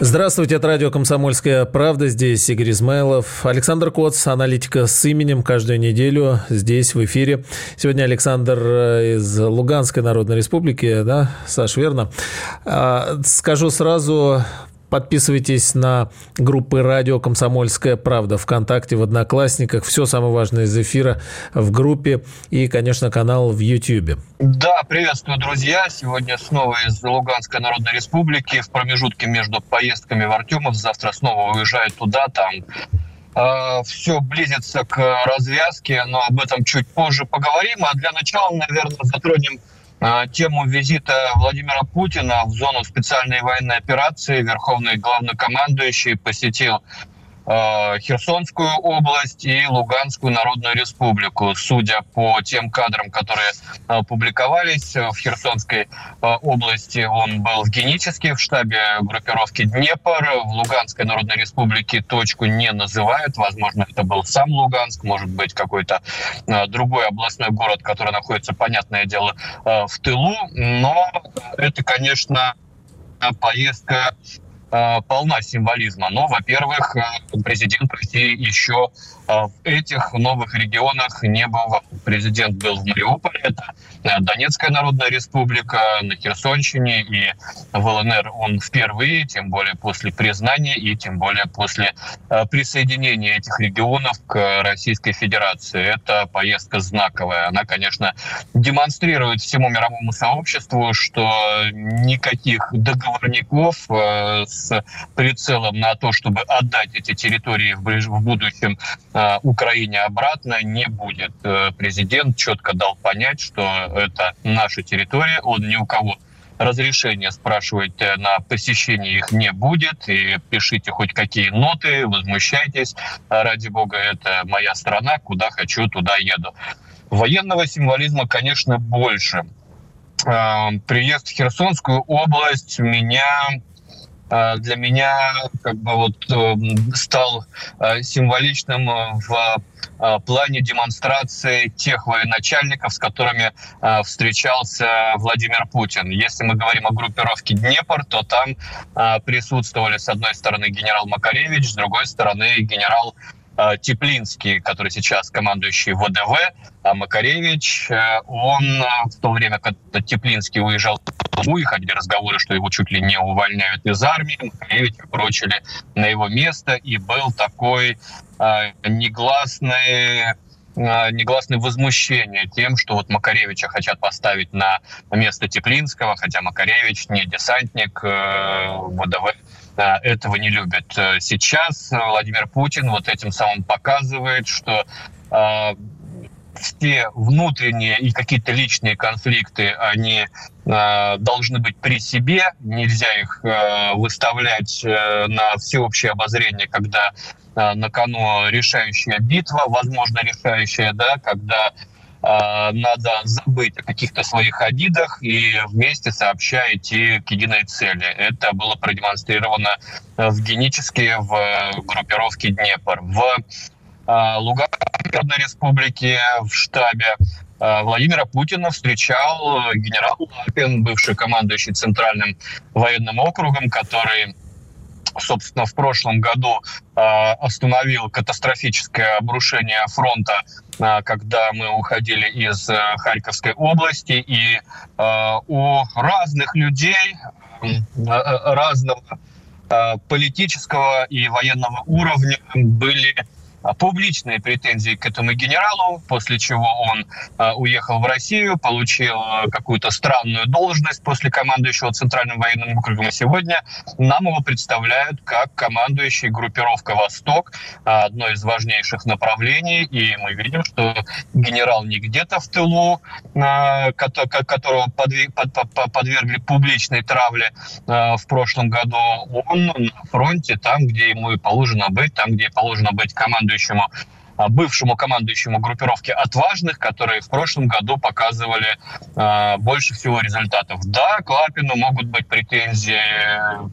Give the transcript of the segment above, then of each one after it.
Здравствуйте, это радио «Комсомольская правда». Здесь Игорь Измайлов. Александр Коц, аналитика с именем, каждую неделю здесь, в эфире. Сегодня Александр э, из Луганской Народной Республики, да, Саш, верно? А, скажу сразу, Подписывайтесь на группы радио «Комсомольская правда» ВКонтакте, в Одноклассниках. Все самое важное из эфира в группе и, конечно, канал в YouTube. Да, приветствую, друзья. Сегодня снова из Луганской Народной Республики. В промежутке между поездками в Артемов. Завтра снова уезжаю туда, там э, все близится к развязке, но об этом чуть позже поговорим. А для начала, наверное, затронем тему визита Владимира Путина в зону специальной военной операции верховный главнокомандующий посетил Херсонскую область и Луганскую Народную Республику. Судя по тем кадрам, которые э, публиковались в Херсонской э, области, он был в Геническе, в штабе группировки Днепр. В Луганской Народной Республике точку не называют. Возможно, это был сам Луганск, может быть, какой-то другой областной город, который находится, понятное дело, в тылу. Но это, конечно, поездка Э, полна символизма. Но, во-первых, э, президент России еще э, в этих новых регионах не был. Президент был в Мариуполе, это Донецкая Народная Республика, на Херсонщине и в ЛНР он впервые, тем более после признания и тем более после присоединения этих регионов к Российской Федерации. Это поездка знаковая. Она, конечно, демонстрирует всему мировому сообществу, что никаких договорников с с прицелом на то, чтобы отдать эти территории в будущем э, Украине обратно, не будет. Э, президент четко дал понять, что это наша территория, он ни у кого разрешения спрашивать э, на посещение их не будет. И пишите хоть какие ноты, возмущайтесь. Ради бога, это моя страна, куда хочу, туда еду. Военного символизма, конечно, больше. Приезд в Херсонскую область меня а, для меня как бы вот эм, стал э, символичным э, в э, плане демонстрации тех военачальников, с которыми встречался Владимир Путин. Если мы говорим о группировке Днепр, то там присутствовали с одной стороны генерал Макаревич, с другой стороны генерал Теплинский, который сейчас командующий ВДВ, а Макаревич, э, он э, в то время, когда Теплинский уезжал в ходили разговоры, что его чуть ли не увольняют из армии, Макаревич прочили на его место, и был такой негласный негласное возмущение тем, что вот Макаревича хотят поставить на место Теплинского, хотя Макаревич не десантник ВДВ этого не любят. Сейчас Владимир Путин вот этим самым показывает, что а, все внутренние и какие-то личные конфликты, они э, должны быть при себе, нельзя их э, выставлять э, на всеобщее обозрение, когда э, на кону решающая битва, возможно, решающая, да, когда надо забыть о каких-то своих обидах и вместе сообща идти к единой цели. Это было продемонстрировано в Геническе в группировке Днепр. В а, Луганской республике в штабе а, Владимира Путина встречал генерал Лапин, бывший командующий Центральным военным округом, который собственно, в прошлом году э, остановил катастрофическое обрушение фронта, э, когда мы уходили из э, Харьковской области, и э, у разных людей э, разного политического и военного уровня были публичные претензии к этому генералу, после чего он уехал в Россию, получил какую-то странную должность после командующего Центральным военным округом. И сегодня нам его представляют как командующий группировка «Восток», одно из важнейших направлений. И мы видим, что генерал не где-то в тылу, которого подвергли публичной травле в прошлом году, он на фронте, там, где ему и положено быть, там, где положено быть командующему а, бывшему командующему группировки отважных, которые в прошлом году показывали э, больше всего результатов. Да, Клапину могут быть претензии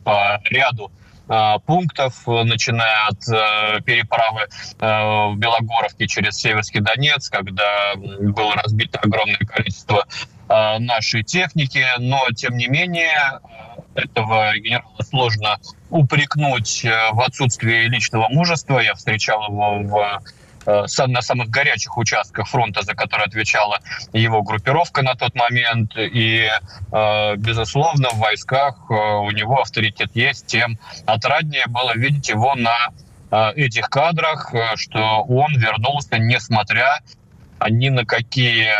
по ряду пунктов, начиная от э, переправы в Белогоровке через Северский Донец, когда было разбито огромное количество нашей техники, но тем не менее этого генерала сложно упрекнуть в отсутствии личного мужества. Я встречал его в Э, на самых горячих участках фронта, за которые отвечала его группировка на тот момент. И, э, безусловно, в войсках э, у него авторитет есть, тем отраднее было видеть его на этих кадрах, что он вернулся, несмотря ни на какие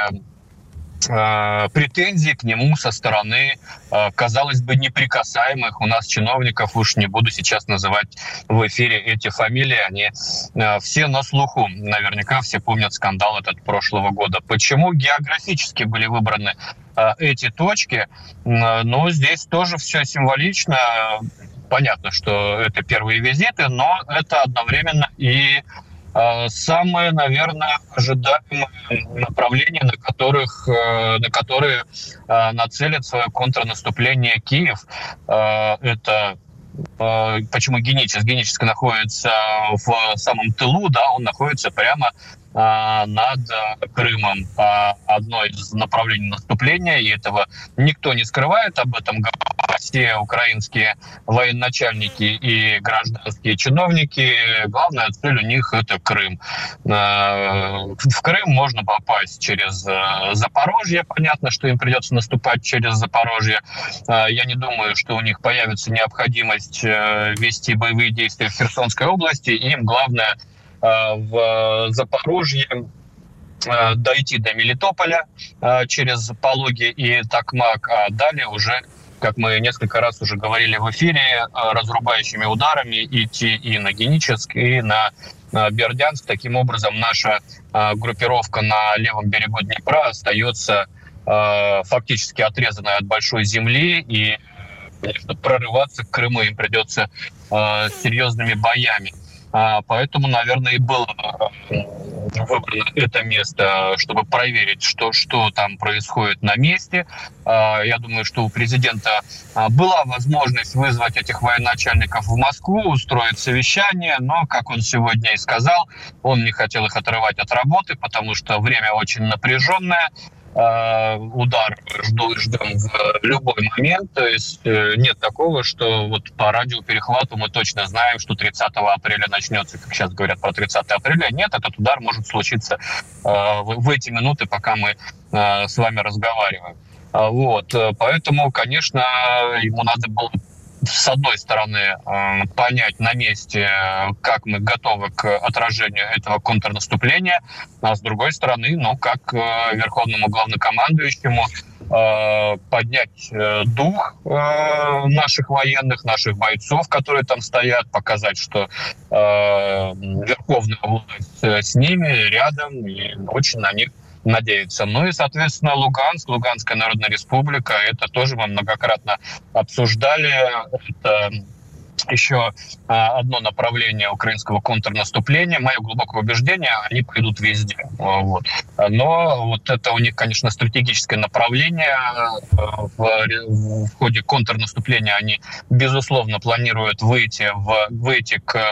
Э, претензий к нему со стороны, э, казалось бы, неприкасаемых у нас чиновников, уж не буду сейчас называть в эфире эти фамилии, они э, все на слуху. Наверняка все помнят скандал этот прошлого года. Почему географически были выбраны эти точки? Ну, здесь тоже все символично. Понятно, что это первые визиты, но это одновременно и самое, наверное, ожидаемое направление, на, которых, э, на которые а, нацелит свое контрнаступление Киев, это почему Геническ? Геническ находится в самом тылу, да, он находится прямо над Крымом. Одно из направлений наступления, и этого никто не скрывает, об этом все украинские военачальники и гражданские чиновники. Главная цель у них это Крым. Э, в Крым можно попасть через э, Запорожье. Понятно, что им придется наступать через Запорожье. Э, я не думаю, что у них появится необходимость вести боевые действия в Херсонской области. Им главное в Запорожье дойти до Мелитополя через Пологи и Такмак, а далее уже как мы несколько раз уже говорили в эфире, э, разрубающими ударами идти и на Геническ, и на Бердянск. Таким образом, наша э, группировка на левом берегу Днепра остается э, фактически отрезанная от большой земли, и, прорываться к Крыму им придется серьезными боями. А, поэтому, наверное, и было выбрано это место, чтобы проверить, что, что там происходит на месте. А, я думаю, что у президента а, была возможность вызвать этих военачальников в Москву, устроить совещание, но, как он сегодня и сказал, он не хотел их отрывать от работы, потому что время очень напряженное. Э, удар жду, ждем в любой момент. То есть э, нет такого, что вот по радиоперехвату мы точно знаем, что 30 апреля начнется, как сейчас говорят про 30 апреля. Нет, этот удар может случиться э, в эти минуты, пока мы с вами разговариваем. Вот, поэтому, конечно, ему надо было с одной стороны, э, понять на месте, как мы готовы к отражению этого контрнаступления, а с другой стороны, ну, как э, верховному главнокомандующему э, поднять дух наших военных, наших бойцов, которые там стоят, показать, что верховная власть с ними рядом и очень на них надеются. Ну и, соответственно, Луганск, Луганская Народная Республика, это тоже мы многократно обсуждали. Это еще а, одно направление украинского контрнаступления. Мое глубокое убеждение, они пойдут везде. Вот. Но вот это у них, конечно, стратегическое направление. В, в ходе контрнаступления они, безусловно, планируют выйти, в, выйти к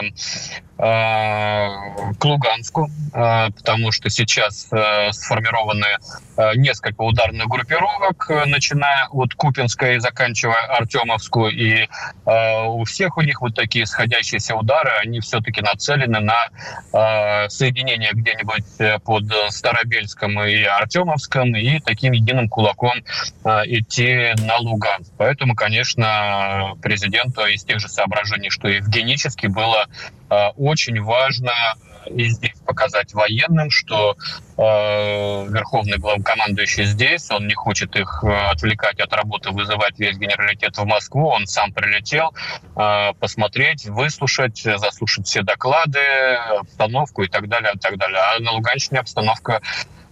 Э, к Луганску, э, потому что сейчас э, сформированы несколько ударных группировок, начиная от Купинской и заканчивая Артемовскую, и у всех у них вот такие сходящиеся удары, они все-таки нацелены на соединение где-нибудь под Старобельском и Артемовском, и таким единым кулаком идти на Луганск. Поэтому, конечно, президенту из тех же соображений, что и в Генически было очень важно и здесь показать военным, что э, верховный главнокомандующий здесь, он не хочет их э, отвлекать от работы, вызывать весь генералитет в Москву, он сам прилетел э, посмотреть, выслушать, заслушать все доклады, обстановку и так далее, и так далее. А на Луганщине обстановка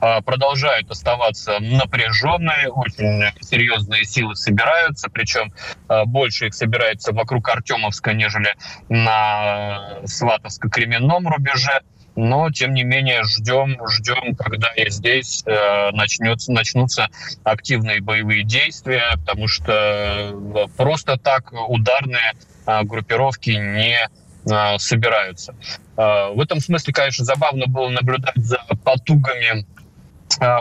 а, продолжает оставаться напряженной, очень серьезные силы собираются, причем а, больше их собирается вокруг Артемовска, нежели на Сватовско-Кременном рубеже. Но, тем не менее, ждем, ждем, когда и здесь э, начнется, начнутся активные боевые действия, потому что э, просто так ударные э, группировки не э, собираются. Э, в этом смысле, конечно, забавно было наблюдать за потугами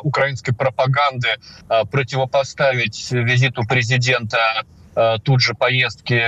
украинской пропаганды э, противопоставить визиту президента э, тут же поездки,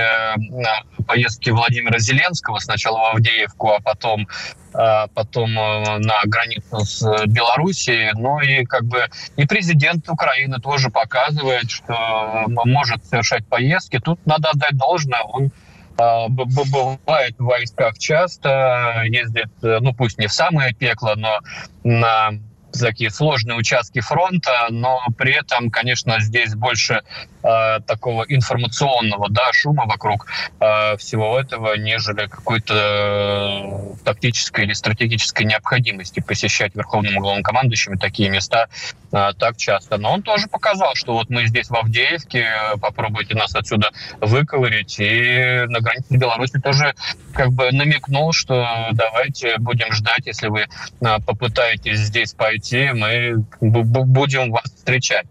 поездки Владимира Зеленского сначала в Авдеевку, а потом, потом на границу с Белоруссией. Ну и как бы и президент Украины тоже показывает, что может совершать поездки. Тут надо отдать должное, он бывает в войсках часто, ездит, ну пусть не в самое пекло, но на такие сложные участки фронта, но при этом, конечно, здесь больше э, такого информационного да, шума вокруг э, всего этого, нежели какой-то э, тактической или стратегической необходимости посещать верховному главнокомандующему такие места э, так часто. Но он тоже показал, что вот мы здесь в Авдеевке, попробуйте нас отсюда выковырить, и на границе с Беларусью тоже как бы намекнул, что давайте будем ждать, если вы попытаетесь здесь пойти, мы будем вас встречать.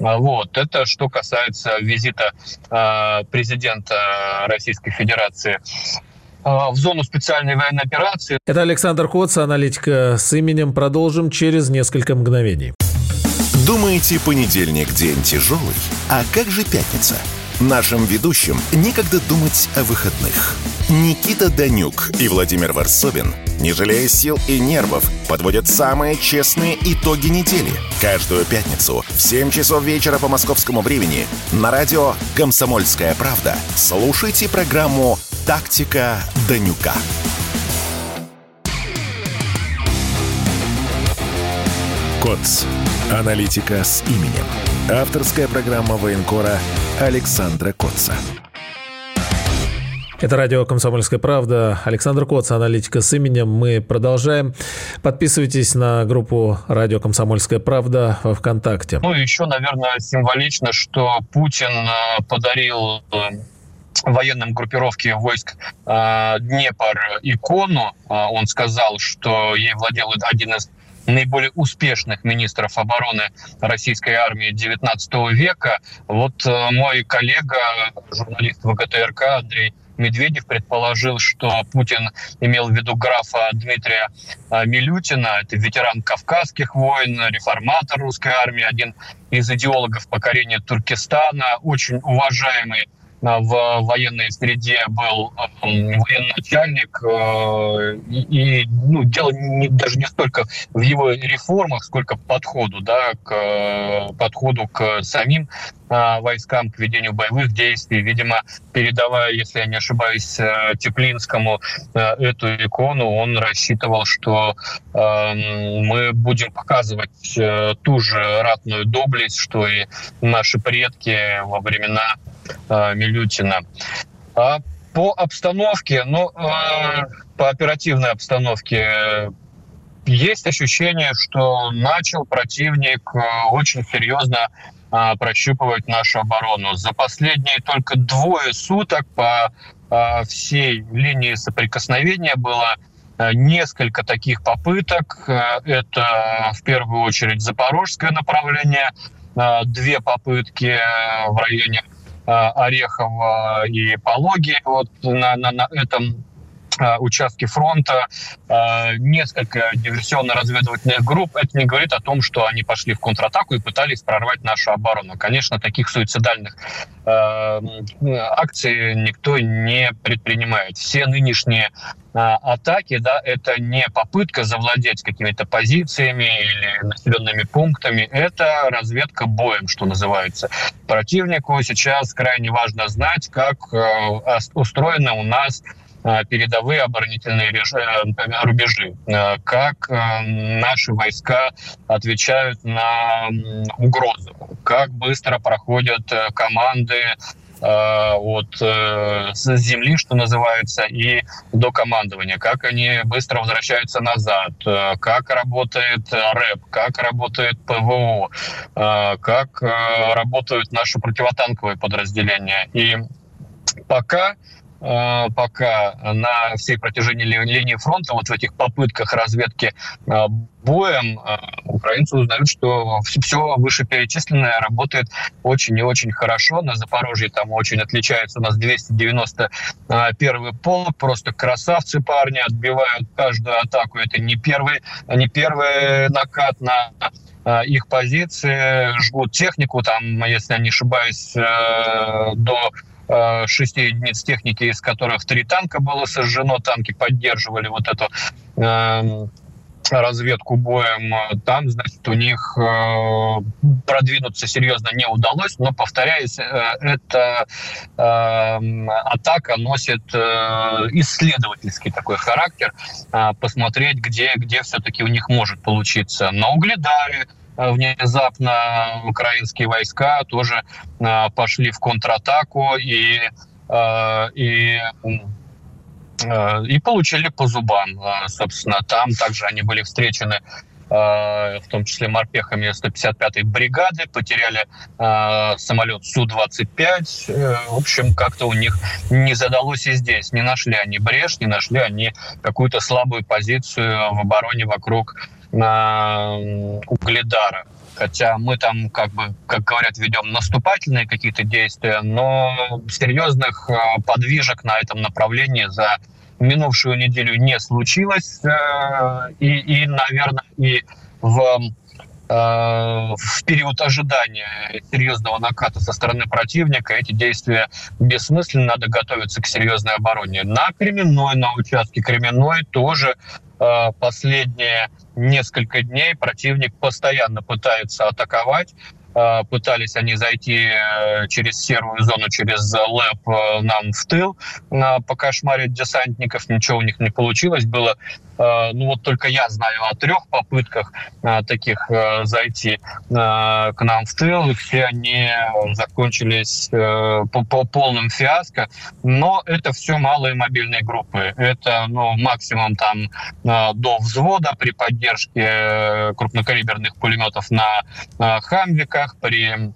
А вот. Это что касается визита э, президента Российской Федерации э, в зону специальной военной операции. Это Александр Коц, аналитика с именем. Продолжим через несколько мгновений. Думаете, понедельник день тяжелый? А как же пятница? Нашим ведущим некогда думать о выходных. Никита Данюк и Владимир Варсобин, не жалея сил и нервов, подводят самые честные итоги недели. Каждую пятницу в 7 часов вечера по московскому времени на радио «Комсомольская правда» слушайте программу «Тактика Данюка». КОЦ. Аналитика с именем. Авторская программа военкора Александра Котца. Это радио «Комсомольская правда». Александр Коц, аналитика с именем. Мы продолжаем. Подписывайтесь на группу «Радио Комсомольская правда» во ВКонтакте. Ну, еще, наверное, символично, что Путин э, подарил э, военным группировки войск э, Днепр икону. Он сказал, что ей владел один из наиболее успешных министров обороны российской армии 19 века. Вот э, мой коллега, журналист ВГТРК Андрей Медведев предположил, что Путин имел в виду графа Дмитрия э, Милютина. Это ветеран Кавказских войн, реформатор русской армии, один из идеологов покорения Туркестана, очень уважаемый в военной среде был военачальник, э, и, ну, дело не, даже не столько в его реформах, сколько подходу, да, к подходу к самим э, войскам, к ведению боевых действий. Видимо, передавая, если я не ошибаюсь, э, Теплинскому эту икону, он рассчитывал, что мы будем показывать ту же ратную доблесть, что и наши предки во времена э, Милютина. А по обстановке, ну, э, по оперативной обстановке есть ощущение, что начал противник э, очень серьезно э, прощупывать нашу оборону. За последние только двое суток по всей линии соприкосновения было несколько таких попыток. Это в первую очередь запорожское направление, две попытки в районе Орехова и Пологи вот на, на, на этом э, участке фронта э, несколько диверсионно-разведывательных групп. Это не говорит о том, что они пошли в контратаку и пытались прорвать нашу оборону. Конечно, таких суицидальных акций никто не предпринимает. Все нынешние атаки, да, это не попытка завладеть какими-то позициями или населенными пунктами, это разведка боем, что называется. Противнику сейчас крайне важно знать, как э, устроена у нас передовые оборонительные рубежи, как наши войска отвечают на угрозы, как быстро проходят команды Э, от э, земли, что называется, и до командования, как они быстро возвращаются назад, э, как работает РЭП, как работает ПВО, как работают наши противотанковые подразделения. И пока Э, пока на всей протяжении линии фронта, вот в этих попытках разведки э, боем, э, украинцы узнают, что все вышеперечисленное работает очень и очень хорошо. На Запорожье там очень отличается у нас 291 полк, просто красавцы парни, отбивают каждую атаку. Это не первый, не первый накат на их позиции, жгут технику, там, если я не ошибаюсь, до Э, шести единиц техники, из которых три танка было сожжено, танки поддерживали вот эту эм, разведку боем, там, значит, у них э, продвинуться серьезно не удалось, но, повторяюсь, э, эта э, атака носит э, исследовательский такой характер, э, посмотреть, где, где все-таки у них может получиться. На Угледаре, Э, внезапно украинские войска тоже э, пошли в контратаку и, э, и и получили по зубам, собственно. Там также они были встречены в том числе морпехами 155-й бригады, потеряли самолет Су-25. в общем, как-то у них не задалось и здесь. Не нашли они брешь, не нашли они какую-то слабую позицию в обороне вокруг Угледара. Хотя мы там, как бы, как говорят, ведем наступательные какие-то действия, но серьезных э, подвижек на этом направлении за минувшую неделю не случилось. Э, и, и наверное, и в э, в период ожидания серьезного наката со стороны противника эти действия бессмысленны, надо готовиться к серьезной обороне. На Кременной, на участке Кременной тоже последние несколько дней противник постоянно пытается атаковать. Э, пытались они зайти э, через серую зону, через ЛЭП нам в тыл, покошмарить десантников. Ничего у них не получилось. Было Э, ну вот только я знаю о трех попытках э, таких э, зайти к нам в тыл, и все они закончились по, по полным фиаско. Но это все малые мобильные группы. Это ну, максимум там до взвода при поддержке крупнокалиберных пулеметов на хамвиках, при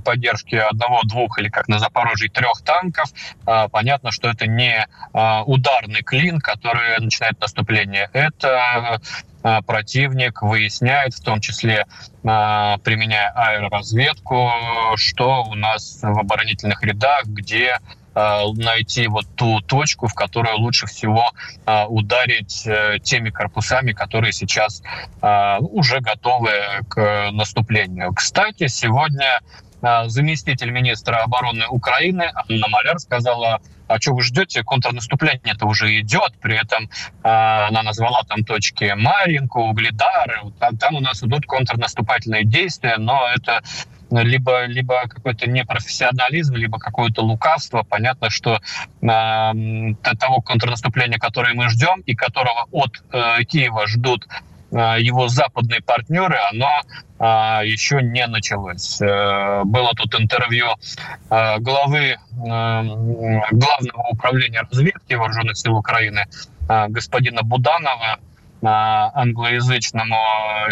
поддержки одного-двух или как на Запорожье трех танков, а, понятно, что это не а, ударный клин, который начинает наступление. Это а, противник выясняет, в том числе применяя аэроразведку, что у нас в оборонительных рядах, где найти вот ту точку, в которую лучше всего ударить э, теми корпусами, которые сейчас уже готовы к наступлению. Кстати, сегодня заместитель министра обороны Украины Анна Маляр сказала, а что вы ждете, контрнаступление это уже идет, при этом э, она назвала там точки Маринку, Угледары, там, у нас идут контрнаступательные действия, но это либо, либо какой-то непрофессионализм, либо какое-то лукавство. Понятно, что э, того контрнаступления, которое мы ждем и которого от э, Киева ждут его западные партнеры, оно а, еще не началось. Э, было тут интервью э, главы Главного управления разведки Вооруженных сил Украины господина Буданова, англоязычному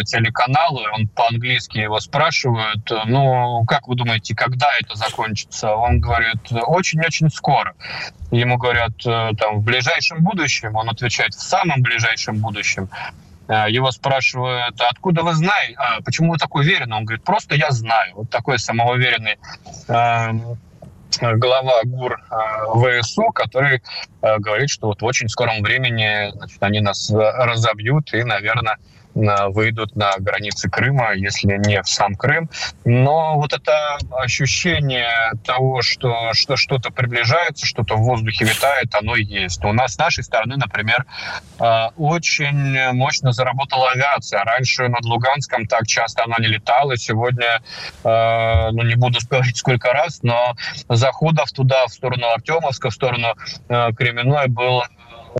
телеканалу, он по-английски его спрашивают, ну, как вы думаете, когда это закончится? Он говорит, очень-очень скоро. Ему говорят, там, в ближайшем будущем, он отвечает, в самом ближайшем будущем. Э, его спрашивают, откуда вы знаете, а, почему вы так уверены? Он говорит, просто я знаю. Вот такой самоуверенный э, глава ГУР э, ВСУ, который говорит, что вот в очень скором времени значит, они нас разобьют и, наверное, выйдут на границы Крыма, если не в сам Крым. Но вот это ощущение того, что, что что-то приближается, что-то в воздухе витает, оно есть. У нас с нашей стороны, например, очень мощно заработала авиация. Раньше над Луганском так часто она не летала. Сегодня, ну не буду говорить сколько раз, но заходов туда, в сторону Артемовска, в сторону Кременной было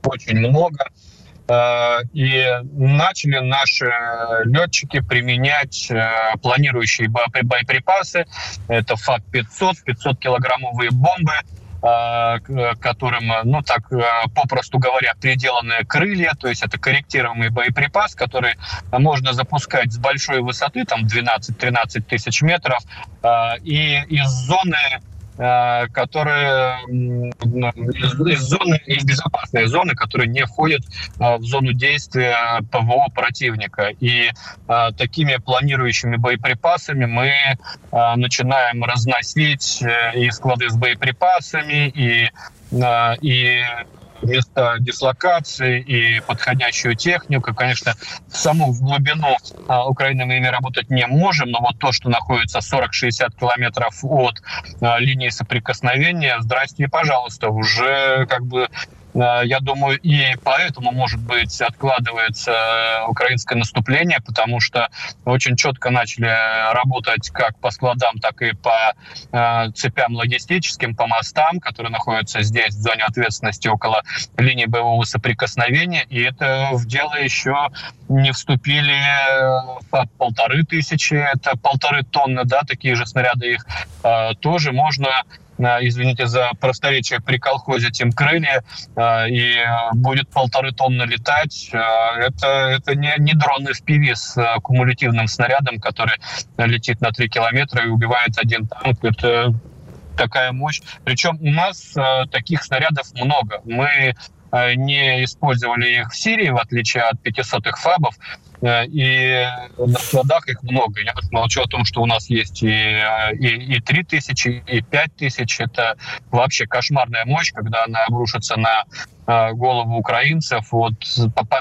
очень много. Э, и начали наши летчики применять э, планирующие боеприпасы. Это ФАК-500, 500-килограммовые бомбы, э, которым, ну так попросту говоря, приделаны крылья, то есть это корректируемый боеприпас, который можно запускать с большой высоты, там 12-13 тысяч метров, и из зоны Э, которые из, зоны, из безопасной зоны, которые не входят э, в зону действия ПВО противника. И э, такими планирующими боеприпасами мы начинаем разносить и склады с боеприпасами, и и места дислокации и подходящую технику. Конечно, саму в глубину а, Украины мы ими работать не можем, но вот то, что находится 40-60 километров от а, линии соприкосновения, здрасте пожалуйста, уже как бы я думаю, и поэтому, может быть, откладывается э, украинское наступление, потому что очень четко начали работать как по складам, так и по э, цепям логистическим, по мостам, которые находятся здесь, в зоне ответственности около линии боевого соприкосновения. И это в дело еще не вступили по полторы тысячи, это полторы тонны, да, такие же снаряды их тоже можно извините за просторечие, при колхозе тем крылья, а, и будет полторы тонны летать. А, это, это не, не дрон FPV с кумулятивным снарядом, который летит на 3 километра и убивает один танк. Это такая мощь. Причем у нас таких снарядов много. Мы не использовали их в Сирии, в отличие от 500-х фабов. Э, и на складах их много. Я молчу о том, что у нас есть и, и, и 3 тысячи, и 5 тысяч. Это вообще кошмарная мощь, когда она обрушится на голову украинцев. Вот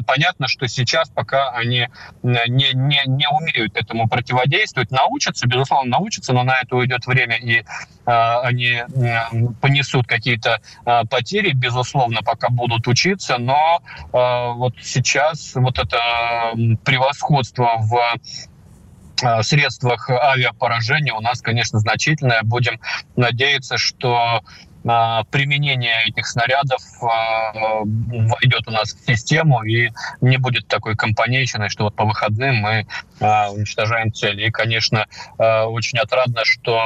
понятно, что сейчас пока они не, не, не умеют этому противодействовать, научатся, безусловно, научатся, но на это уйдет время, и э, они э, понесут какие-то э, потери, безусловно, пока будут учиться, но э, вот сейчас вот это превосходство в э, средствах авиапоражения у нас, конечно, значительное. Будем надеяться, что применение этих снарядов а, войдет у нас в систему и не будет такой компанейщины, что вот по выходным мы а, уничтожаем цели. И, конечно, а, очень отрадно, что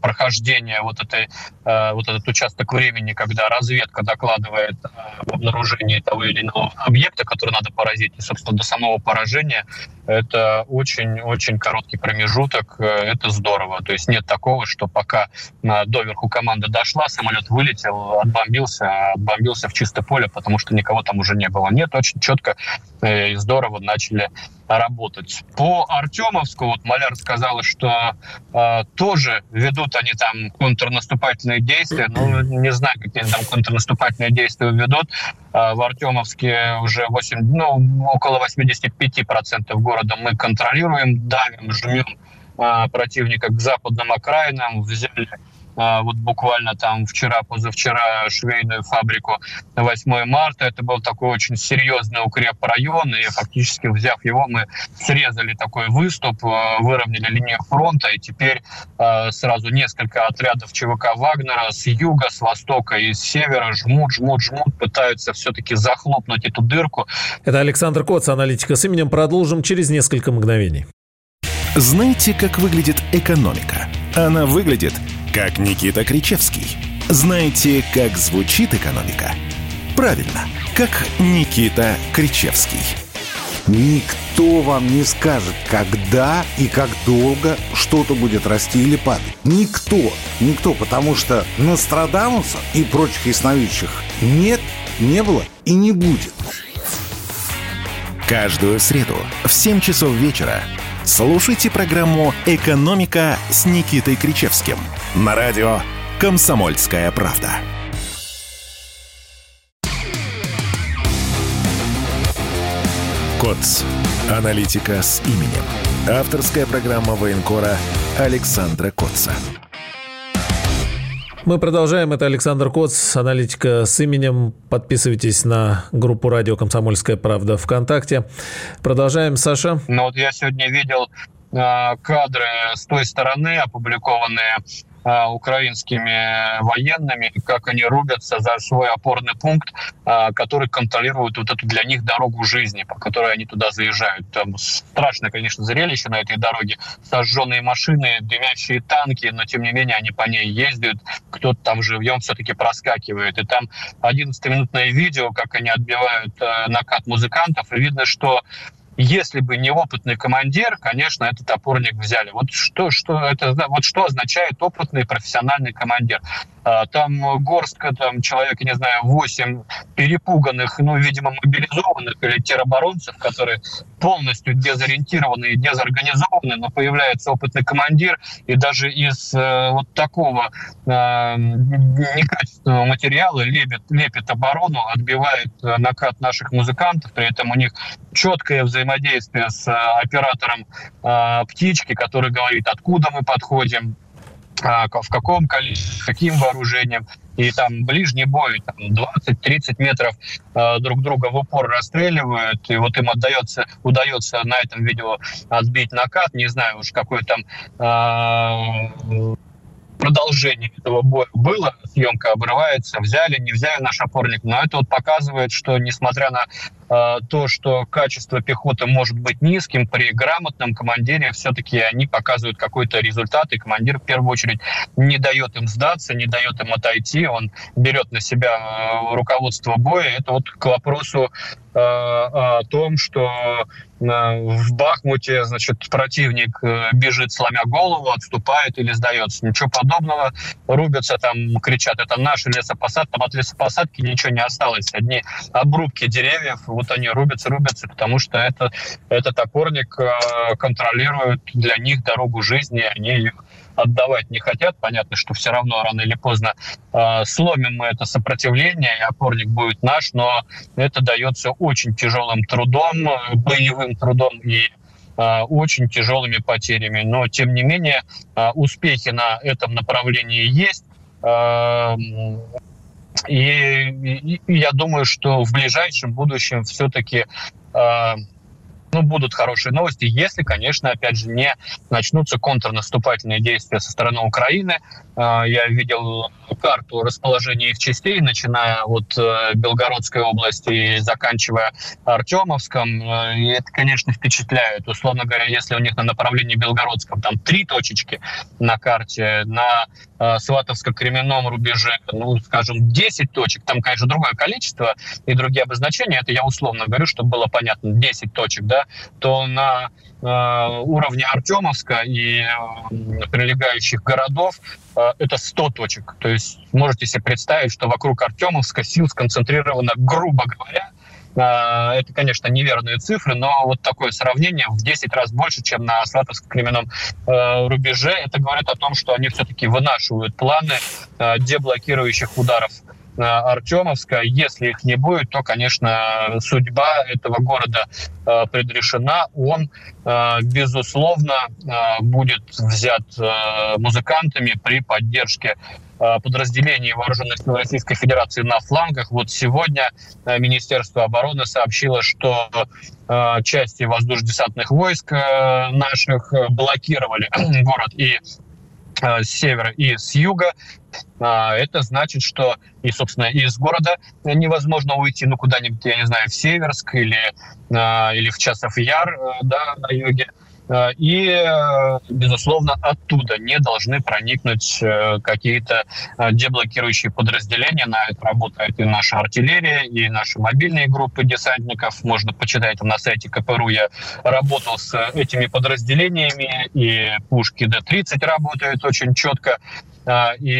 прохождение вот, этой, вот этот участок времени, когда разведка докладывает об обнаружении того или иного объекта, который надо поразить, и, собственно, до самого поражения, это очень-очень короткий промежуток, это здорово. То есть нет такого, что пока доверху команда дошла, пошла, самолет вылетел, отбомбился, отбомбился в чистое поле, потому что никого там уже не было. Нет, очень четко э, и здорово начали работать. По Артемовску, вот Маляр сказала, что э, тоже ведут они там контрнаступательные действия. Ну, не знаю, какие там контрнаступательные действия ведут. Э, в Артемовске уже 8, ну, около 85% города мы контролируем, давим, жмем э, противника к западным окраинам, взяли вот буквально там вчера, позавчера швейную фабрику 8 марта. Это был такой очень серьезный укреп района, и фактически взяв его, мы срезали такой выступ, а, выровняли линию фронта, и теперь а, сразу несколько отрядов ЧВК Вагнера с юга, с востока и с севера жмут, жмут, жмут, пытаются все-таки захлопнуть эту дырку. Это Александр Коц, аналитика с именем. Продолжим через несколько мгновений. Знаете, как выглядит экономика? Она выглядит как Никита Кричевский. Знаете, как звучит экономика? Правильно, как Никита Кричевский. Никто вам не скажет, когда и как долго что-то будет расти или падать. Никто. Никто, потому что Нострадамуса и прочих ясновидящих нет, не было и не будет. Каждую среду в 7 часов вечера слушайте программу «Экономика» с Никитой Кричевским – на радио «Комсомольская правда». КОЦ. Аналитика с именем. Авторская программа военкора Александра Котца. Мы продолжаем. Это Александр Коц, аналитика с именем. Подписывайтесь на группу радио «Комсомольская правда» ВКонтакте. Продолжаем, Саша. Ну вот я сегодня видел э, кадры с той стороны, опубликованные а, украинскими военными, как они рубятся за свой опорный пункт, а, который контролирует вот эту для них дорогу жизни, по которой они туда заезжают. Там страшное, конечно, зрелище на этой дороге. Сожженные машины, дымящие танки, но тем не менее они по ней ездят. Кто-то там живьем все-таки проскакивает. И там 11-минутное видео, как они отбивают э, накат музыкантов, и видно, что если бы не опытный командир, конечно, этот опорник взяли. Вот что, что это, вот что означает опытный профессиональный командир? А, там горстка, там человек, не знаю, 8 перепуганных, ну, видимо, мобилизованных или тероборонцев, которые полностью дезориентированы и дезорганизованы, но появляется опытный командир, и даже из э, вот такого э, некачественного материала лепит, лепит оборону, отбивает э, накат наших музыкантов, при этом у них четкое взаимодействие с э, оператором э, птички, который говорит, откуда мы подходим, в каком количестве, каким вооружением. И там ближний бой, там 20-30 метров э, друг друга в упор расстреливают, и вот им отдается, удается на этом видео отбить накат, не знаю уж какой там э, продолжение этого боя было, съемка обрывается, взяли, не взяли наш опорник, но это вот показывает, что несмотря на то, что качество пехоты может быть низким, при грамотном командире все-таки они показывают какой-то результат, и командир в первую очередь не дает им сдаться, не дает им отойти, он берет на себя э, руководство боя. Это вот к вопросу Э, о том, что э, в Бахмуте, значит, противник э, бежит, сломя голову, отступает или сдается. Ничего подобного. Рубятся там, кричат, это наш лесопосад. Там от лесопосадки ничего не осталось. Одни обрубки деревьев, вот они рубятся, рубятся, потому что это, этот опорник контролирует для них дорогу жизни, они ее отдавать не хотят. Понятно, что все равно рано или поздно э, сломим мы это сопротивление, и опорник будет наш, но это дается очень тяжелым трудом, боевым трудом и э, очень тяжелыми потерями. Но, тем не менее, э, успехи на этом направлении есть. Э, и, и, я думаю, что в ближайшем будущем все-таки э, ну, будут хорошие новости, если, конечно, опять же, не начнутся контрнаступательные действия со стороны Украины. А, я видел карту расположения их частей, начиная от э, Белгородской области и заканчивая Артемовском. Э, и это, конечно, впечатляет. Условно говоря, если у них на направлении Белгородском там три точечки на карте, на э, Сватовско-Кременном рубеже, ну, скажем, 10 точек, там, конечно, другое количество и другие обозначения, это я условно говорю, чтобы было понятно, 10 точек, да, то на уровне Артемовска и прилегающих городов это 100 точек. То есть можете себе представить, что вокруг Артемовска сил сконцентрировано, грубо говоря, это, конечно, неверные цифры, но вот такое сравнение в 10 раз больше, чем на Сватовско-Кременном э, рубеже. Это говорит о том, что они все-таки вынашивают планы э, деблокирующих ударов Артемовска. Если их не будет, то, конечно, судьба этого города э, предрешена. Он, э, безусловно, э, будет взят музыкантами при поддержке подразделений вооруженных сил Российской Федерации на флангах. Вот сегодня Министерство обороны сообщило, что части воздушно-десантных войск наших блокировали город и с севера и с юга. А, это значит, что и, собственно, из города невозможно уйти, ну, куда-нибудь, я не знаю, в Северск или, а, или в Часов Яр, э, да, на юге. А, и, э, безусловно, оттуда не должны проникнуть э, какие-то деблокирующие подразделения. На это работает и наша артиллерия, и наши мобильные группы десантников. Можно почитать на сайте КПРУ. Я работал с этими подразделениями, и пушки Д-30 работают очень четко и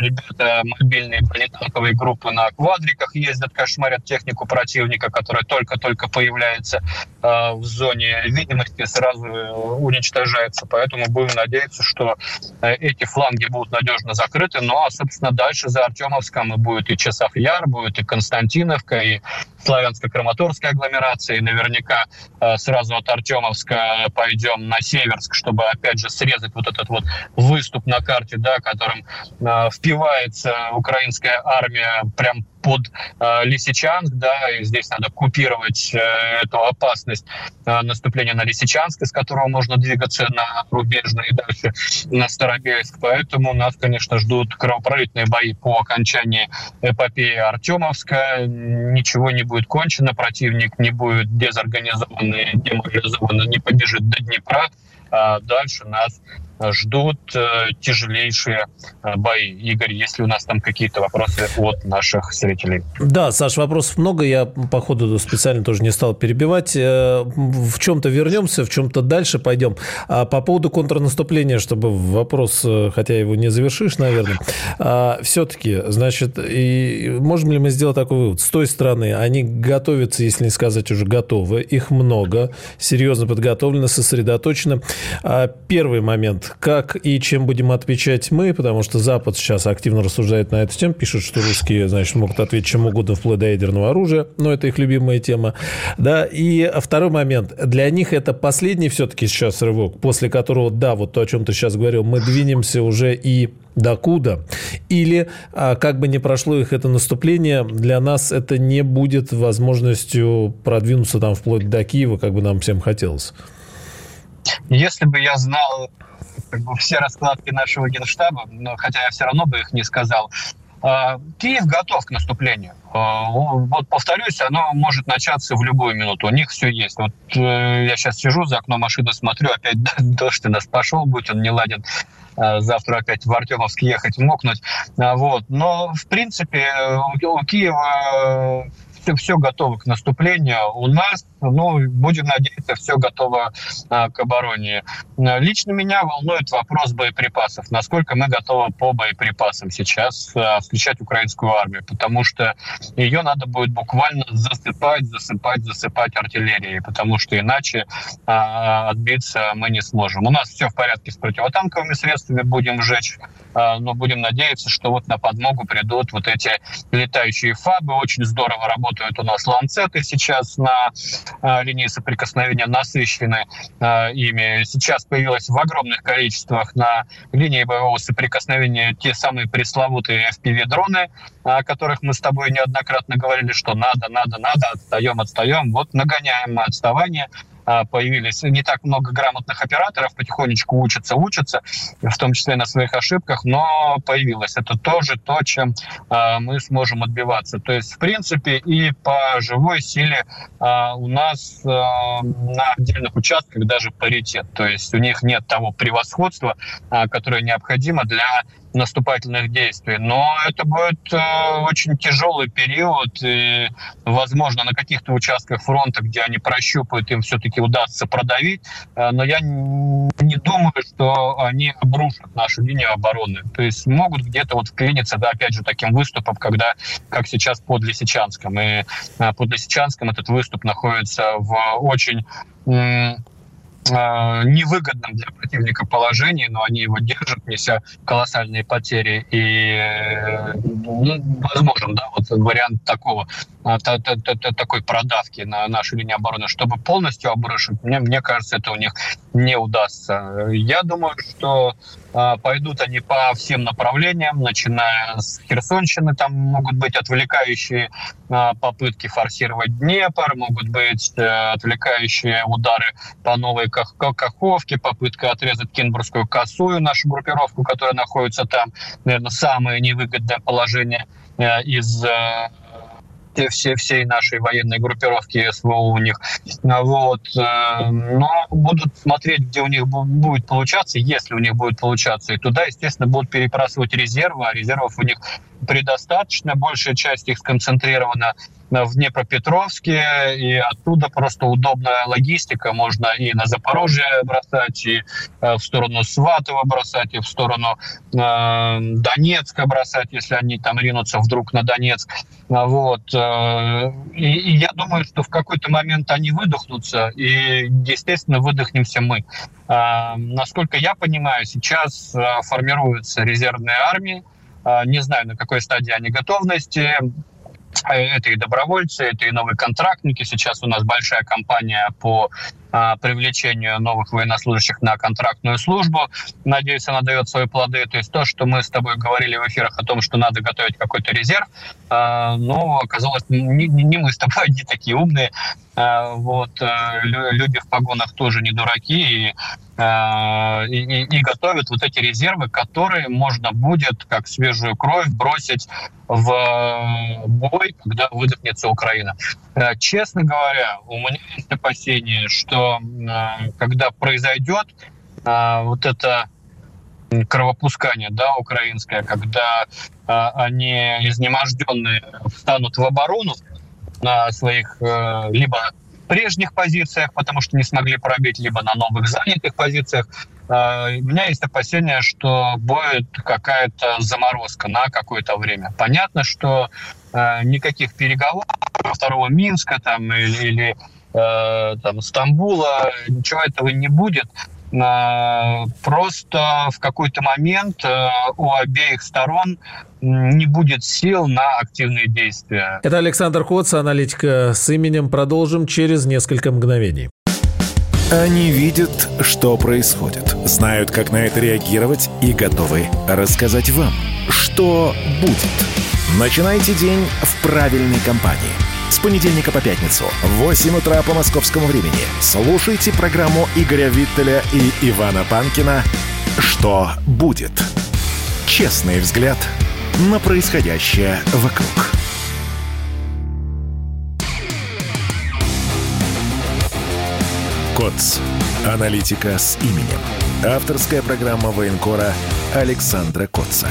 ребята мобильные бронетанковые группы на квадриках ездят, кошмарят технику противника, которая только-только появляется а, в зоне видимости, сразу уничтожается. Поэтому будем надеяться, что э, эти фланги будут надежно закрыты. Ну а, собственно, дальше за Артемовском и будет и Часов Яр, будет и Константиновка, и славянско-краматорской агломерации. Наверняка сразу от Артемовска пойдем на Северск, чтобы, опять же, срезать вот этот вот выступ на карте, да, которым впивается украинская армия прям под э, Лисичанск, да, и здесь надо купировать э, эту опасность э, наступления на Лисичанск, из которого можно двигаться на Рубежный и дальше на Старобельск. Поэтому нас, конечно, ждут кровопролитные бои по окончании эпопеи Артемовска. Ничего не будет кончено, противник не будет дезорганизован и демобилизован, не побежит до Днепра. А дальше нас ждут э, тяжелейшие э, бои. Игорь, если у нас там какие-то вопросы от наших зрителей? Да, Саш, вопросов много. Я, по ходу, специально тоже не стал перебивать. Э, в чем-то вернемся, в чем-то дальше пойдем. А по поводу контрнаступления, чтобы вопрос, хотя его не завершишь, наверное, а, все-таки, значит, и можем ли мы сделать такой вывод? С той стороны, они готовятся, если не сказать уже готовы, их много, серьезно подготовлены, сосредоточены. А первый момент как и чем будем отвечать мы, потому что Запад сейчас активно рассуждает на эту тему, пишет, что русские, значит, могут ответить чем угодно, вплоть до ядерного оружия, но это их любимая тема. Да, и второй момент. Для них это последний все-таки сейчас рывок, после которого, да, вот то, о чем ты сейчас говорил, мы двинемся уже и докуда. Или, а, как бы ни прошло их это наступление, для нас это не будет возможностью продвинуться там вплоть до Киева, как бы нам всем хотелось. Если бы я знал как бы все раскладки нашего генштаба, но хотя я все равно бы их не сказал. А, Киев готов к наступлению. А, вот повторюсь, оно может начаться в любую минуту. У них все есть. Вот э, я сейчас сижу за окном машины, смотрю, опять дождь у нас пошел, будь он не ладен а, завтра опять в Артемовск ехать, мокнуть. Вот. Но, в принципе, у Киева все, все готово к наступлению. У нас, ну, будем надеяться, все готово а, к обороне. Лично меня волнует вопрос боеприпасов. Насколько мы готовы по боеприпасам сейчас а, встречать украинскую армию, потому что ее надо будет буквально засыпать, засыпать, засыпать артиллерией, потому что иначе а, отбиться мы не сможем. У нас все в порядке с противотанковыми средствами, будем сжечь, а, но будем надеяться, что вот на подмогу придут вот эти летающие фабы, очень здорово работают у нас ланцеты сейчас на э, линии соприкосновения, насыщены э, ими. Сейчас появилось в огромных количествах на линии боевого соприкосновения те самые пресловутые FPV-дроны, о которых мы с тобой неоднократно говорили, что надо, надо, надо, отстаем, отстаем. Вот нагоняем мы отставание. А, появились не так много грамотных операторов, потихонечку учатся, учатся, в том числе на своих ошибках, но появилось. Это тоже то, чем а, мы сможем отбиваться. То есть, в принципе, и по живой силе а, у нас на отдельных участках даже паритет. То есть у них нет того превосходства, которое необходимо для наступательных действий. Но это будет э, очень тяжелый период, и, возможно, на каких-то участках фронта, где они прощупают, им все-таки удастся продавить. Э, но я не думаю, что они обрушат нашу линию обороны. То есть могут где-то вот вклиниться, да, опять же, таким выступом, когда, как сейчас под Лисичанском. И э, под Лисичанском этот выступ находится в очень невыгодном для противника положении, но они его держат, неся колоссальные потери. И э, ну, возможен, да, вот вариант такого, э, такой продавки на нашу линию обороны, чтобы полностью обрушить, мне, мне кажется, это у них не удастся. Я думаю, что а, пойдут они по всем направлениям, начиная с Херсонщины, там могут быть отвлекающие попытки форсировать Днепр, могут быть э, отвлекающие удары по новой Каховке, попытка отрезать Кенбургскую косую, нашу группировку, которая находится там, наверное, самое невыгодное положение э, из э, все, всей нашей военной группировки СВО у них. Вот. Э, но будут смотреть, где у них будет получаться, если у них будет получаться. И туда, естественно, будут перебрасывать резервы, а резервов у них предостаточно. Большая часть их сконцентрирована в Днепропетровске, и оттуда просто удобная логистика. Можно и на Запорожье бросать, и э, в сторону Сватова бросать, и в сторону э, Донецка бросать, если они там ринутся вдруг на Донецк. А вот. Э, и, и я думаю, что в какой-то момент они выдохнутся, и, естественно, выдохнемся мы. Э, насколько я понимаю, сейчас э, формируются резервные армии, не знаю, на какой стадии они готовности это и добровольцы, это и новые контрактники. Сейчас у нас большая кампания по а, привлечению новых военнослужащих на контрактную службу. Надеюсь, она дает свои плоды. То есть то, что мы с тобой говорили в эфирах о том, что надо готовить какой-то резерв, а, но оказалось, не, не мы с тобой одни такие умные. А, вот э, люди в погонах тоже не дураки и, и, и готовят вот эти резервы, которые можно будет как свежую кровь бросить в бой, когда выдохнется Украина. Э, честно говоря, у меня есть опасение, что э, когда произойдет э, вот это кровопускание, да, украинское, когда они изнеможденные встанут в оборону на своих либо прежних позициях, потому что не смогли пробить, либо на новых занятых позициях. У меня есть опасение, что будет какая-то заморозка на какое-то время. Понятно, что никаких переговоров второго Минска там, или, или а, там, Стамбула, ничего этого не будет. Просто в какой-то момент у обеих сторон не будет сил на активные действия. Это Александр Коц, аналитика с именем. Продолжим через несколько мгновений. Они видят, что происходит, знают, как на это реагировать и готовы рассказать вам, что будет. Начинайте день в правильной компании. С понедельника по пятницу в 8 утра по московскому времени слушайте программу Игоря Виттеля и Ивана Панкина «Что будет?». Честный взгляд на происходящее вокруг. КОЦ. Аналитика с именем. Авторская программа военкора Александра Котца.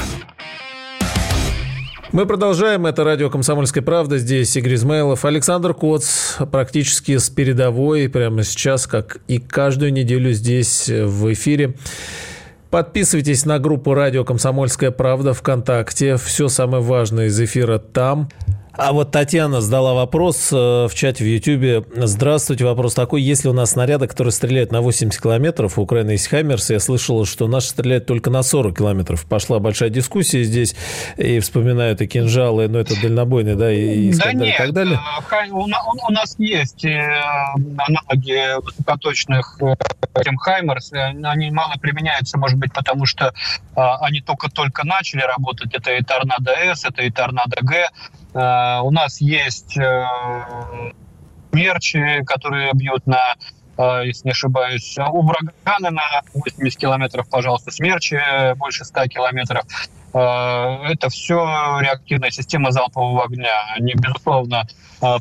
Мы продолжаем. Это радио «Комсомольская правда». Здесь Игорь Измайлов. Александр Коц практически с передовой прямо сейчас, как и каждую неделю здесь в эфире. Подписывайтесь на группу «Радио Комсомольская правда» ВКонтакте. Все самое важное из эфира там. А вот Татьяна задала вопрос э, в чате в Ютьюбе. Здравствуйте, вопрос такой. Если у нас снаряды, которые стреляют на 80 километров, у Украины есть Хаймерс, я слышал, что наши стреляют только на 40 километров. Пошла большая дискуссия здесь, и вспоминают и кинжалы, но это дальнобойные, да, и, да нет, и так далее. Э, у, у нас есть э, аналоги высокоточных тем Хаймерс. Они мало применяются, может быть, потому что они только-только начали работать. Это и Торнадо С, это и Торнадо Г Э, у нас есть э, мерчи, которые бьют на э, если не ошибаюсь, у Брагана на 80 километров, пожалуйста, смерчи больше 100 километров. Это все реактивная система залпового огня. Они, безусловно,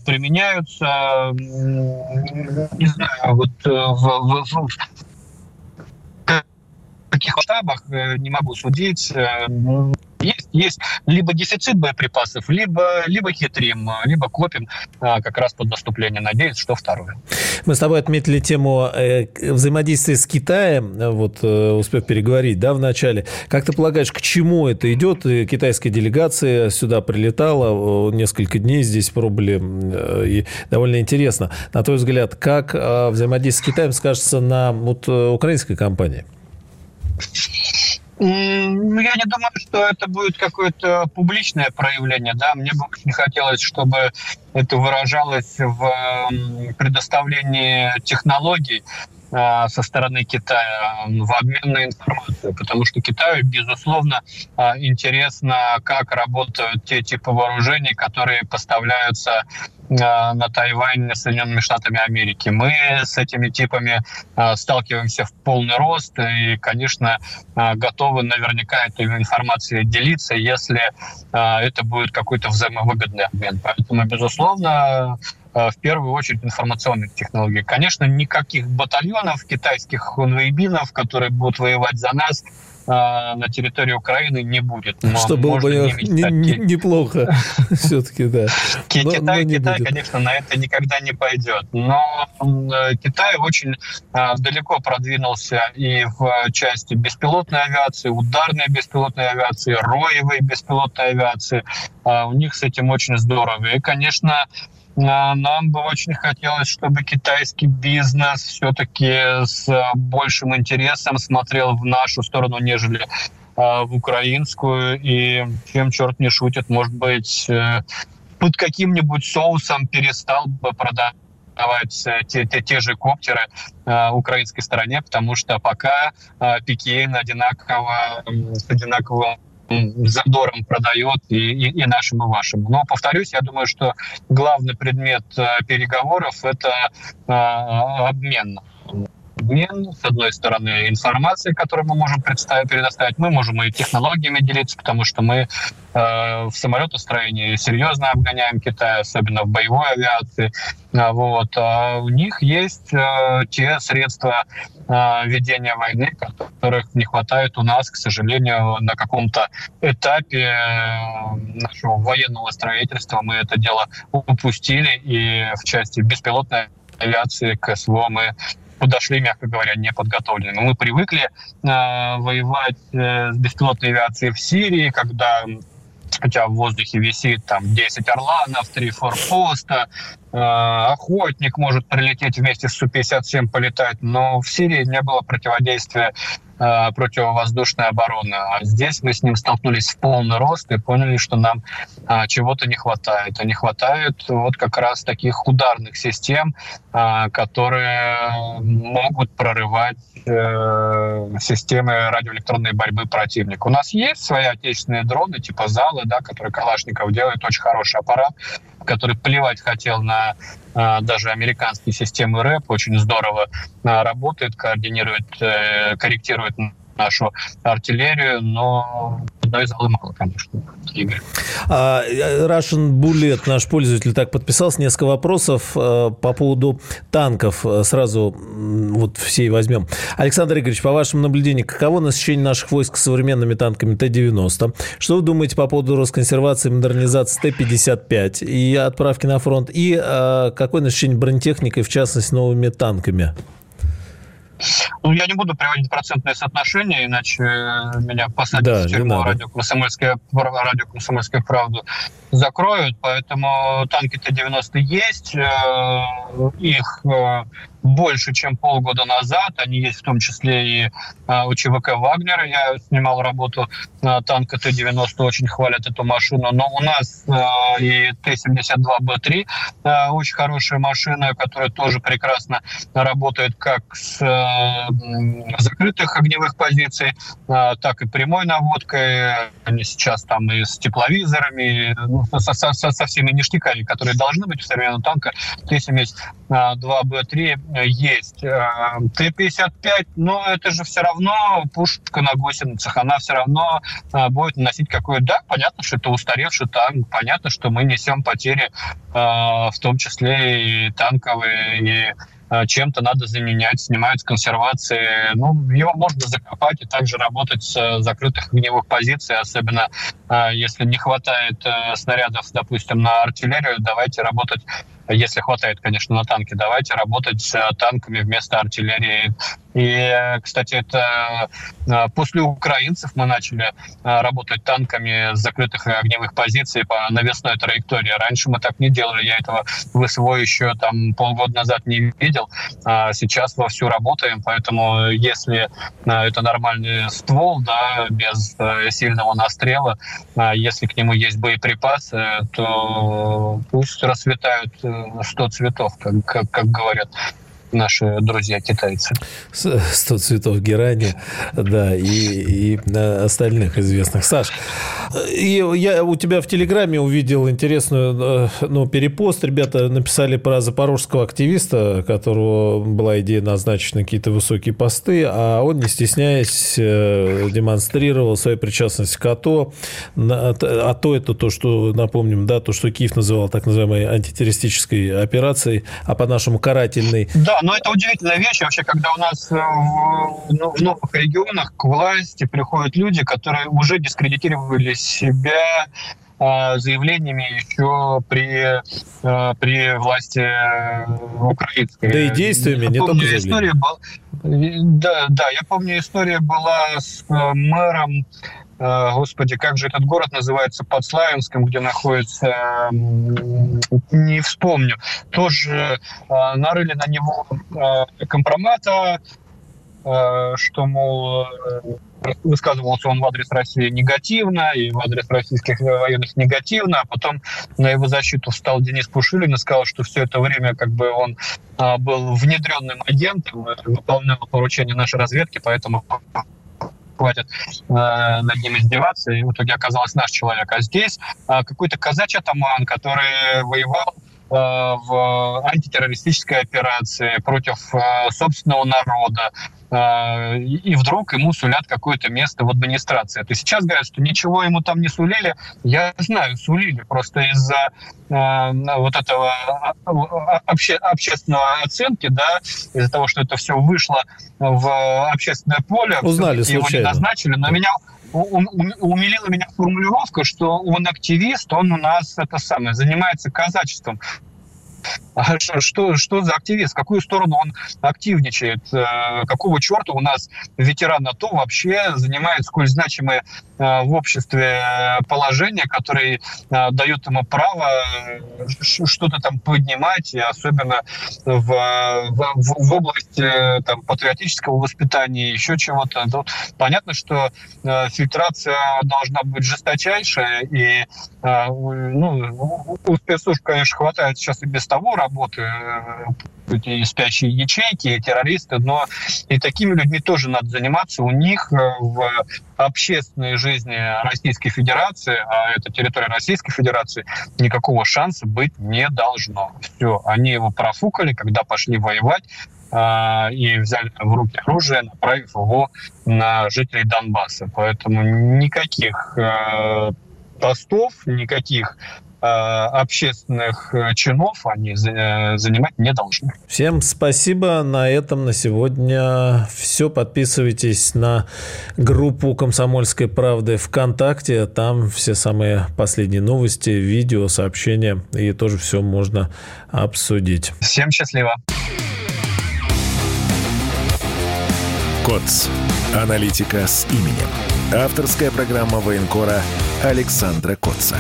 применяются. Не знаю, вот в, в, в каких масштабах не могу судить есть, есть либо дефицит боеприпасов, либо, либо хитрим, либо копим а, как раз под наступление. Надеюсь, что второе. Мы с тобой отметили тему э, взаимодействия с Китаем, вот э, успев переговорить, да, в начале. Как ты полагаешь, к чему это идет? Китайская делегация сюда прилетала, несколько дней здесь пробыли, э, и довольно интересно. На твой взгляд, как взаимодействие с Китаем скажется на вот, украинской компании? Ну, я не думаю, что это будет какое-то публичное проявление. Да? Мне бы очень хотелось, чтобы это выражалось в предоставлении технологий со стороны Китая в обмен на информацию, потому что Китаю, безусловно, а, интересно, как работают те типы вооружений, которые поставляются а, на Тайвань Соединенными Штатами Америки. Мы с этими типами сталкиваемся в полный рост и, конечно, готовы наверняка этой информацией делиться, если это будет какой-то взаимовыгодный обмен. Поэтому, безусловно, в первую очередь информационных технологий. Конечно, никаких батальонов китайских хунвейбинов, которые будут воевать за нас, э, на территории Украины не будет. Но Что было бы не, не, неплохо все-таки, да. Китай, но, Китай конечно, на это никогда не пойдет. Но э, Китай очень далеко продвинулся и в части беспилотной авиации, ударной беспилотной авиации, роевой беспилотной авиации. У них с этим очень здорово. И, конечно, нам бы очень хотелось, чтобы китайский бизнес все-таки с большим интересом смотрел в нашу сторону, нежели а, в украинскую. И чем черт не шутит, может быть, э, под каким-нибудь соусом перестал бы продавать те, те, те же коптеры э, украинской стороне, потому что пока э, Пекин одинаково, с одинаковым задором продает и, и, и нашим, и вашим. Но, повторюсь, я думаю, что главный предмет э, переговоров – это э, обмен обмен, с одной стороны, информацией, которую мы можем представить, предоставить, мы можем и технологиями делиться, потому что мы э, в самолетостроении серьезно обгоняем Китай, особенно в боевой авиации. А, вот. А у них есть э, те средства э, ведения войны, которых не хватает у нас, к сожалению, на каком-то этапе э, нашего военного строительства мы это дело упустили, и в части беспилотной авиации к СВО мы подошли, мягко говоря, неподготовленными. Мы привыкли э, воевать э, с беспилотной авиацией в Сирии, когда тебя в воздухе висит там 10 орланов, 3 форпоста, э, охотник может прилететь вместе с Су-57 полетать, но в Сирии не было противодействия противовоздушной обороны. А здесь мы с ним столкнулись в полный рост и поняли, что нам а, чего-то не хватает. А не хватает вот как раз таких ударных систем, а, которые могут прорывать э, системы радиоэлектронной борьбы противника. У нас есть свои отечественные дроны, типа Залы, да, которые Калашников делает, очень хороший аппарат, который плевать хотел на а, даже американские системы РЭП. Очень здорово а, работает, координирует, э, корректирует нашу артиллерию, но одной залы мало, конечно. А, э, Russian Bullet, наш пользователь, так подписался. Несколько вопросов э, по поводу танков. Сразу вот все и возьмем. Александр Игоревич, по вашему наблюдению, каково насыщение наших войск современными танками Т-90? Что вы думаете по поводу Росконсервации и модернизации Т-55 и отправки на фронт? И а, какое насыщение бронетехникой, в частности, новыми танками? Ну, я не буду приводить процентное соотношение, иначе меня посадят да, в тюрьму радио «Комсомольская, радио «Комсомольская правда» закроют, поэтому танки Т-90 есть, э, их э, больше, чем полгода назад. Они есть в том числе и а, у ЧВК «Вагнера». Я снимал работу на танка Т-90, очень хвалят эту машину. Но у нас а, и Т-72Б3 а, очень хорошая машина, которая тоже прекрасно работает как с закрытых огневых позиций, так и прямой наводкой. Они сейчас там и с тепловизорами, ну, со, со, со всеми ништяками, которые должны быть у современного танка. Т-72Б3 есть. Э, Т-55, но это же все равно пушка на гусеницах, она все равно э, будет наносить какое-то... Да, понятно, что это устаревший танк, понятно, что мы несем потери, э, в том числе и танковые, и чем-то надо заменять, снимают с консервации. Ну, его можно закопать и также работать с закрытых огневых позиций, особенно если не хватает снарядов, допустим, на артиллерию, давайте работать если хватает, конечно, на танки, давайте работать с танками вместо артиллерии. И, кстати, это э, после украинцев мы начали э, работать танками с закрытых огневых позиций по навесной траектории. Раньше мы так не делали, я этого в СВО еще там полгода назад не видел. А сейчас вовсю работаем, поэтому если э, это нормальный ствол, да, без сильного настрела, если к нему есть боеприпасы, то пусть расцветают 100 цветов, как, как, как говорят наши друзья китайцы. 100 цветов герани, да, и, и остальных известных. Саш, и я у тебя в Телеграме увидел интересную э, ну, перепост. Ребята написали про запорожского активиста, которого была идея назначить на какие-то высокие посты, а он, не стесняясь, э, демонстрировал свою причастность к АТО. АТО – это то, что, напомним, да, то, что Киев называл так называемой антитеррористической операцией, а по-нашему карательной. Да, но это удивительная вещь вообще, когда у нас э, в, ну, в новых регионах к власти приходят люди, которые уже дискредитировали себя э, заявлениями еще при, э, при власти украинской. Да и действиями, я не помню, только история была, да, да, я помню, история была с мэром господи, как же этот город называется, под Славянском, где находится, не вспомню, тоже э, нарыли на него э, компромата, что, мол, высказывался он в адрес России негативно, и в адрес российских военных негативно, а потом на его защиту встал Денис Пушилин и сказал, что все это время как бы он был внедренным агентом, выполнял поручения нашей разведки, поэтому хватит э, над ним издеваться, и в итоге оказался наш человек. А здесь э, какой-то казачий атаман, который воевал Э, в антитеррористической операции против э, собственного народа, и вдруг ему сулят какое-то место в администрации. Это сейчас говорят, что ничего ему там не сулили. Я знаю, сулили. Просто из-за вот этого обще, общественного оценки, да, из-за того, что это все вышло в общественное поле, Узнали его случайно. не назначили, но меня умилила меня формулировка, что он активист, он у нас это самое, занимается казачеством. А что, что за активист? В какую сторону он активничает? Э, какого черта у нас ветеран АТО вообще занимает сколь значимое э, в обществе положение, которое э, дает ему право что-то там поднимать, и особенно в, в, в области там, патриотического воспитания, еще чего-то. Ну, понятно, что фильтрация должна быть жесточайшая, и ну, у спецслужб, конечно, хватает сейчас и без того работы, э, эти спящие ячейки, террористы, но и такими людьми тоже надо заниматься. У них э, в общественной жизни Российской Федерации, а это территория Российской Федерации, никакого шанса быть не должно. Все, они его профукали, когда пошли воевать, э, и взяли в руки оружие, направив его на жителей Донбасса. Поэтому никаких постов, никаких э, общественных э, чинов они э, занимать не должны. Всем спасибо. На этом на сегодня все. Подписывайтесь на группу «Комсомольской правды» ВКонтакте. Там все самые последние новости, видео, сообщения. И тоже все можно обсудить. Всем счастливо. КОЦ. Аналитика с именем. Авторская программа военкора Александра Котца.